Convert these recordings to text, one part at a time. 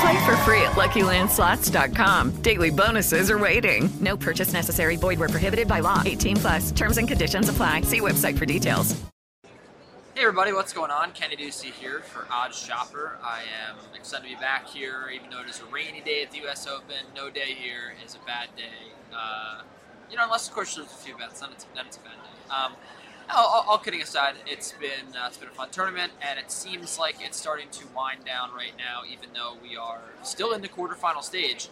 Play for free at LuckyLandSlots.com. Daily bonuses are waiting. No purchase necessary. Void where prohibited by law. 18 plus. Terms and conditions apply. See website for details. Hey everybody, what's going on? Kenny Ducey here for Odd Shopper. I am excited to be back here, even though it is a rainy day at the U.S. Open. No day here is a bad day. Uh, you know, unless of course there's a few bets, then it's, then it's a bad day. Um, all, all, kidding aside, it's been uh, it's been a fun tournament, and it seems like it's starting to wind down right now. Even though we are still in the quarterfinal stage,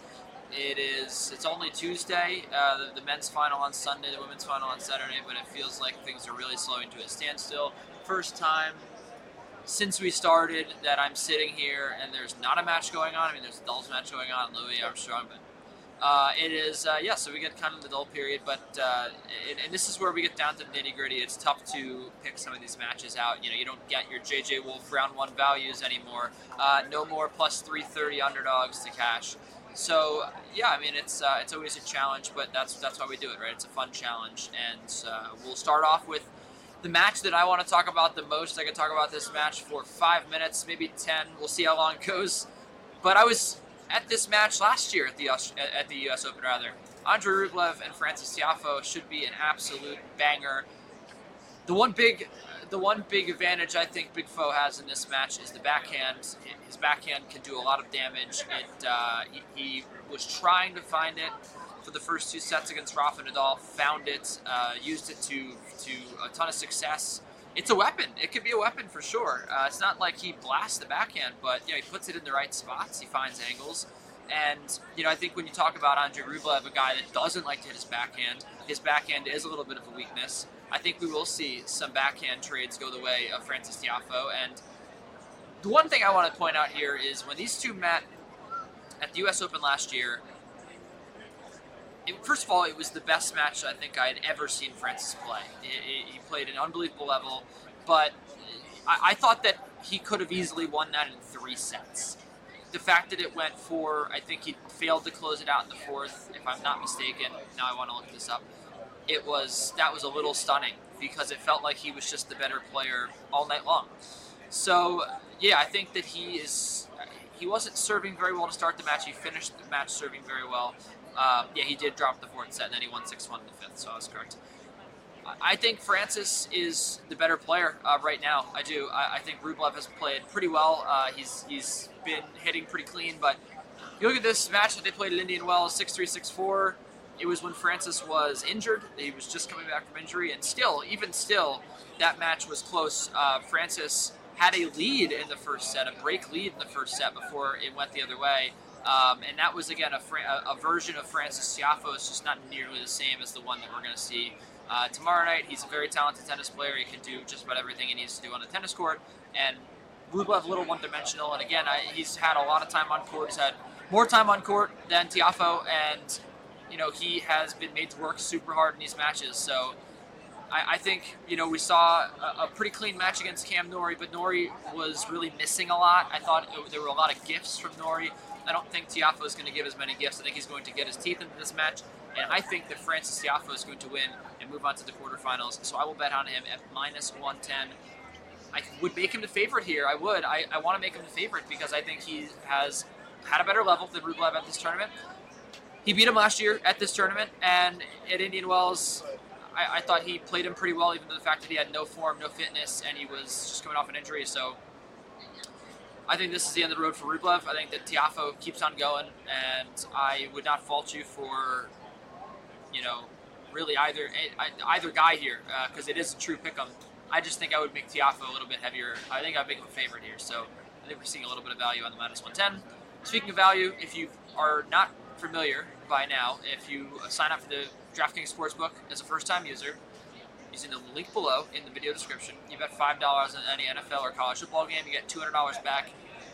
it is it's only Tuesday. Uh, the, the, men's final on Sunday, the women's final on Saturday, but it feels like things are really slowing to a standstill. First time since we started that I'm sitting here and there's not a match going on. I mean, there's a doubles match going on, Louis Armstrong, but uh, it is, uh, yeah, so we get kind of the dull period, but, uh, and, and, this is where we get down to nitty gritty. It's tough to pick some of these matches out. You know, you don't get your JJ Wolf round one values anymore. Uh, no more plus 330 underdogs to cash. So, yeah, I mean, it's uh, it's always a challenge, but that's that's why we do it, right? It's a fun challenge. And uh, we'll start off with the match that I want to talk about the most. I could talk about this match for five minutes, maybe 10. We'll see how long it goes. But I was at this match last year at the at the U.S. Open. Rather, Andre Rublev and Frances Tiafoe should be an absolute banger. The one big, the one big advantage I think Big Foe has in this match is the backhand. His backhand can do a lot of damage. It uh, he, he, was trying to find it for the first two sets against Rafa Nadal. Found it, uh, used it to to a ton of success it's a weapon. It could be a weapon for sure. Uh, it's not like he blasts the backhand, but yeah, he puts it in the right spots. He finds angles, and you know I think when you talk about Andre Rublev, a guy that doesn't like to hit his backhand, his backhand is a little bit of a weakness. I think we will see some backhand trades go the way of Frances Tiafoe. And the one thing I want to point out here is when these two met at the U.S. Open last year, it, first of all, it was the best match I think I had ever seen Frances play. It, he played an unbelievable level, but I, I, thought that he could have easily won that in three sets. The fact that it went four, I think he failed to close it out in the fourth, if I'm not mistaken. Now I want to look this up. It was that was a little stunning because it felt like he was just the better player all night long. So yeah, I think that he is. He wasn't serving very well to start the match. He finished the match serving very well. Um, yeah, he did drop the fourth set, and then he won 6 1 in the fifth, so I was correct. I think Frances is the better player uh, right now. I do. I, I, think Rublev has played pretty well. Uh, he's he's been hitting pretty clean, but you look at this match that they played at Indian Wells, 6 3 6 4. It was when Frances was injured. He was just coming back from injury, and still, even still, that match was close. Uh, Frances had a lead in the first set, a break lead in the first set before it went the other way. Um, and that was again a, a, version of Frances Tiafoe. It's just not nearly the same as the one that we're going to see uh, tomorrow night. He's a very talented tennis player. He can do just about everything he needs to do on the tennis court. And Rublev a little one-dimensional. And again, I, he's had a lot of time on court. He's had more time on court than Tiafoe, and you know he has been made to work super hard in these matches. So. I, I think you know we saw a, a, pretty clean match against Cam Norrie, but Norrie was really missing a lot. I thought it, there were a lot of gifts from Norrie. I don't think Tiafoe is going to give as many gifts. I think he's going to get his teeth into this match, and I think that Frances Tiafoe is going to win and move on to the quarterfinals. So I will bet on him at minus 110. I would make him the favorite here. I would. I, I want to make him the favorite because I think he has had a better level than Rublev at this tournament. He beat him last year at this tournament, and at Indian Wells, I, I thought he played him pretty well, even though the fact that he had no form, no fitness, and he was just coming off an injury. So I think this is the end of the road for Rublev. I think that Tiafoe keeps on going, and I would not fault you for, you know, really either either guy here uh, because it is a true pick 'em. I just think I would make Tiafoe a little bit heavier. I think I'd make him a favorite here. So I think we're seeing a little bit of value on the minus 110. Speaking of value, if you are not familiar by now, if you sign up for the DraftKings Sportsbook as a first-time user, using the link below in the video description, you bet five dollars on any NFL or college football game, you get two hundred dollars back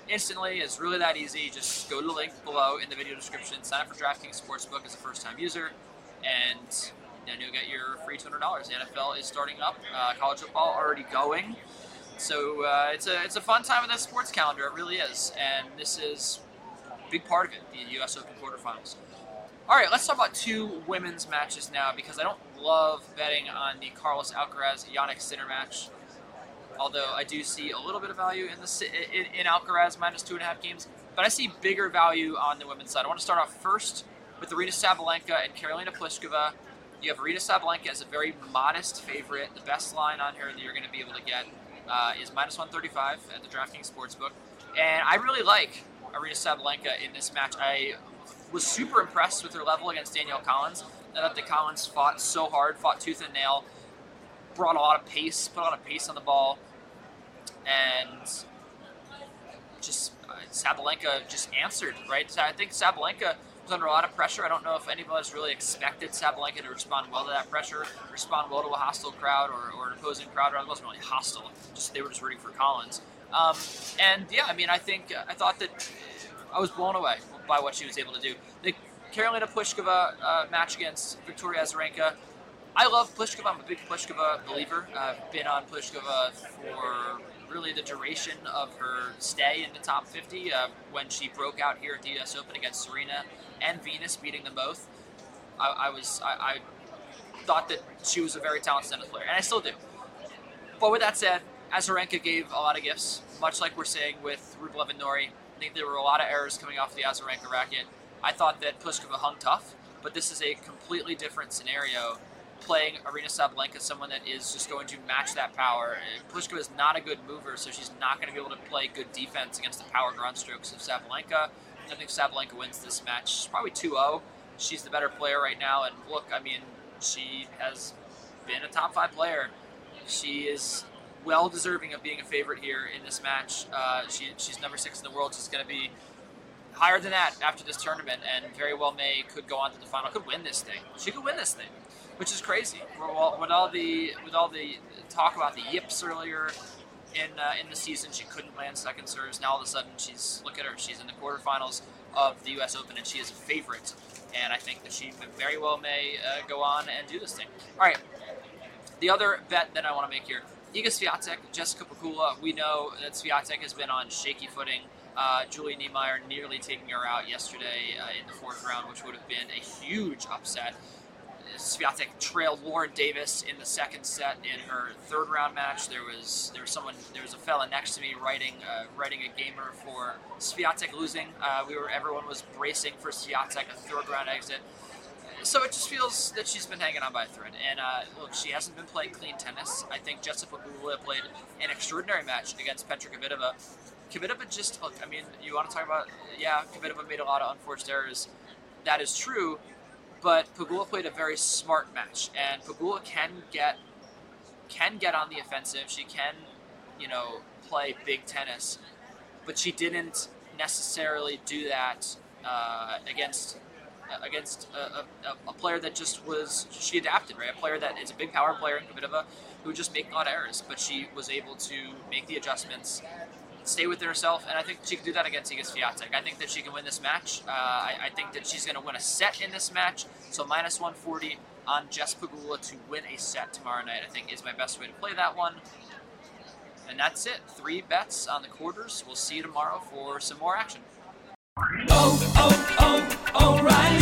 instantly. It's really that easy. Just go to the link below in the video description, sign up for DraftKings Sportsbook as a first-time user, and then you'll get your free two hundred dollars. The NFL is starting up, uh, college football already going, so uh, it's a it's a fun time of the sports calendar. It really is, and this is a big part of it. The U.S. Open quarterfinals. All right, let's talk about two women's matches now because I don't love betting on the Carlos Alcaraz Jannik Sinner match. Although I do see a little bit of value in the in, in Alcaraz minus two and a half games, but I see bigger value on the women's side. I want to start off first with Aryna Sabalenka and Karolina Pliskova. You have Aryna Sabalenka as a very modest favorite. The best line on her that you're going to be able to get uh, is minus 135 at the DraftKings Sportsbook. And I really like Aryna Sabalenka in this match. I was super impressed with her level against Danielle Collins. That Collins fought so hard, fought tooth and nail, brought a lot of pace, put a lot of pace on the ball, and just uh, Sabalenka just answered, right? So I think Sabalenka was under a lot of pressure. I don't know if anybody's really expected Sabalenka to respond well to that pressure, respond well to a hostile crowd or, or an opposing crowd. Or it wasn't really hostile; just they were just rooting for Collins. Um, and yeah, I mean, I think I thought that I was blown away by what she was able to do. The Karolina Pliskova uh, match against Victoria Azarenka. I love Pliskova. I'm a big Pliskova believer. I've been on Pliskova for really the duration of her stay in the top 50 uh, when she broke out here at the U.S. Open against Serena and Venus, beating them both. I, I was I, I, thought that she was a very talented tennis player, and I still do. But with that said, Azarenka gave a lot of gifts, much like we're saying with Rublev and Norrie. Think there were a lot of errors coming off the Azarenka racket. I thought that Pliskova hung tough, but this is a completely different scenario playing Aryna Sabalenka, someone that is just going to match that power. Pliskova is not a good mover, so she's not going to be able to play good defense against the power ground strokes of Sabalenka. I think Sabalenka wins this match. She's probably 2-0. She's the better player right now, and look, I mean, she has been a top five player. She is well deserving of being a favorite here in this match. Uh, she, she's number six in the world. She's going to be higher than that after this tournament, and very well may could go on to the final. Could win this thing. She could win this thing which is crazy. With all the with all the talk about the yips earlier in uh, in the season, she couldn't land second serves. Now all of a sudden, she's look at her. She's in the quarterfinals of the U.S. Open, and she is a favorite. And I think that she very well may uh, go on and do this thing. All right. The other bet that I want to make here: Iga Swiatek, Jessica Pegula. We know that Swiatek has been on shaky footing. Uh, Julie Niemeier nearly taking her out yesterday uh, in the fourth round, which would have been a huge upset. Swiatek trailed Lauren Davis in the second set in her third round match. There was there was someone there was a fella next to me writing uh, writing a gamer for Swiatek losing. Uh, we were everyone was bracing for Swiatek a third round exit. So it just feels that she's been hanging on by a thread. And uh, look, she hasn't been playing clean tennis. I think Jessica Pegula played an extraordinary match against Petra Kvitova. Kvitova just look. I mean, you want to talk about yeah, Kvitova made a lot of unforced errors. That is true but Pegula played a very smart match, and Pegula can get can get on the offensive. She can, you know, play big tennis, but she didn't necessarily do that uh, against against a, a, a, player that just was she adapted right a player that is a big power player in Kvitova who just make of errors but she was able to make the adjustments stay within herself, and I think she can do that against Iga Swiatek. I think that she can win this match. Uh, I, I, think that she's going to win a set in this match. So minus 140 on Jess Pegula to win a set tomorrow night. I think is my best way to play that one. And that's it. Three bets on the quarters. We'll see you tomorrow for some more action. Oh, oh, oh, O'Reilly!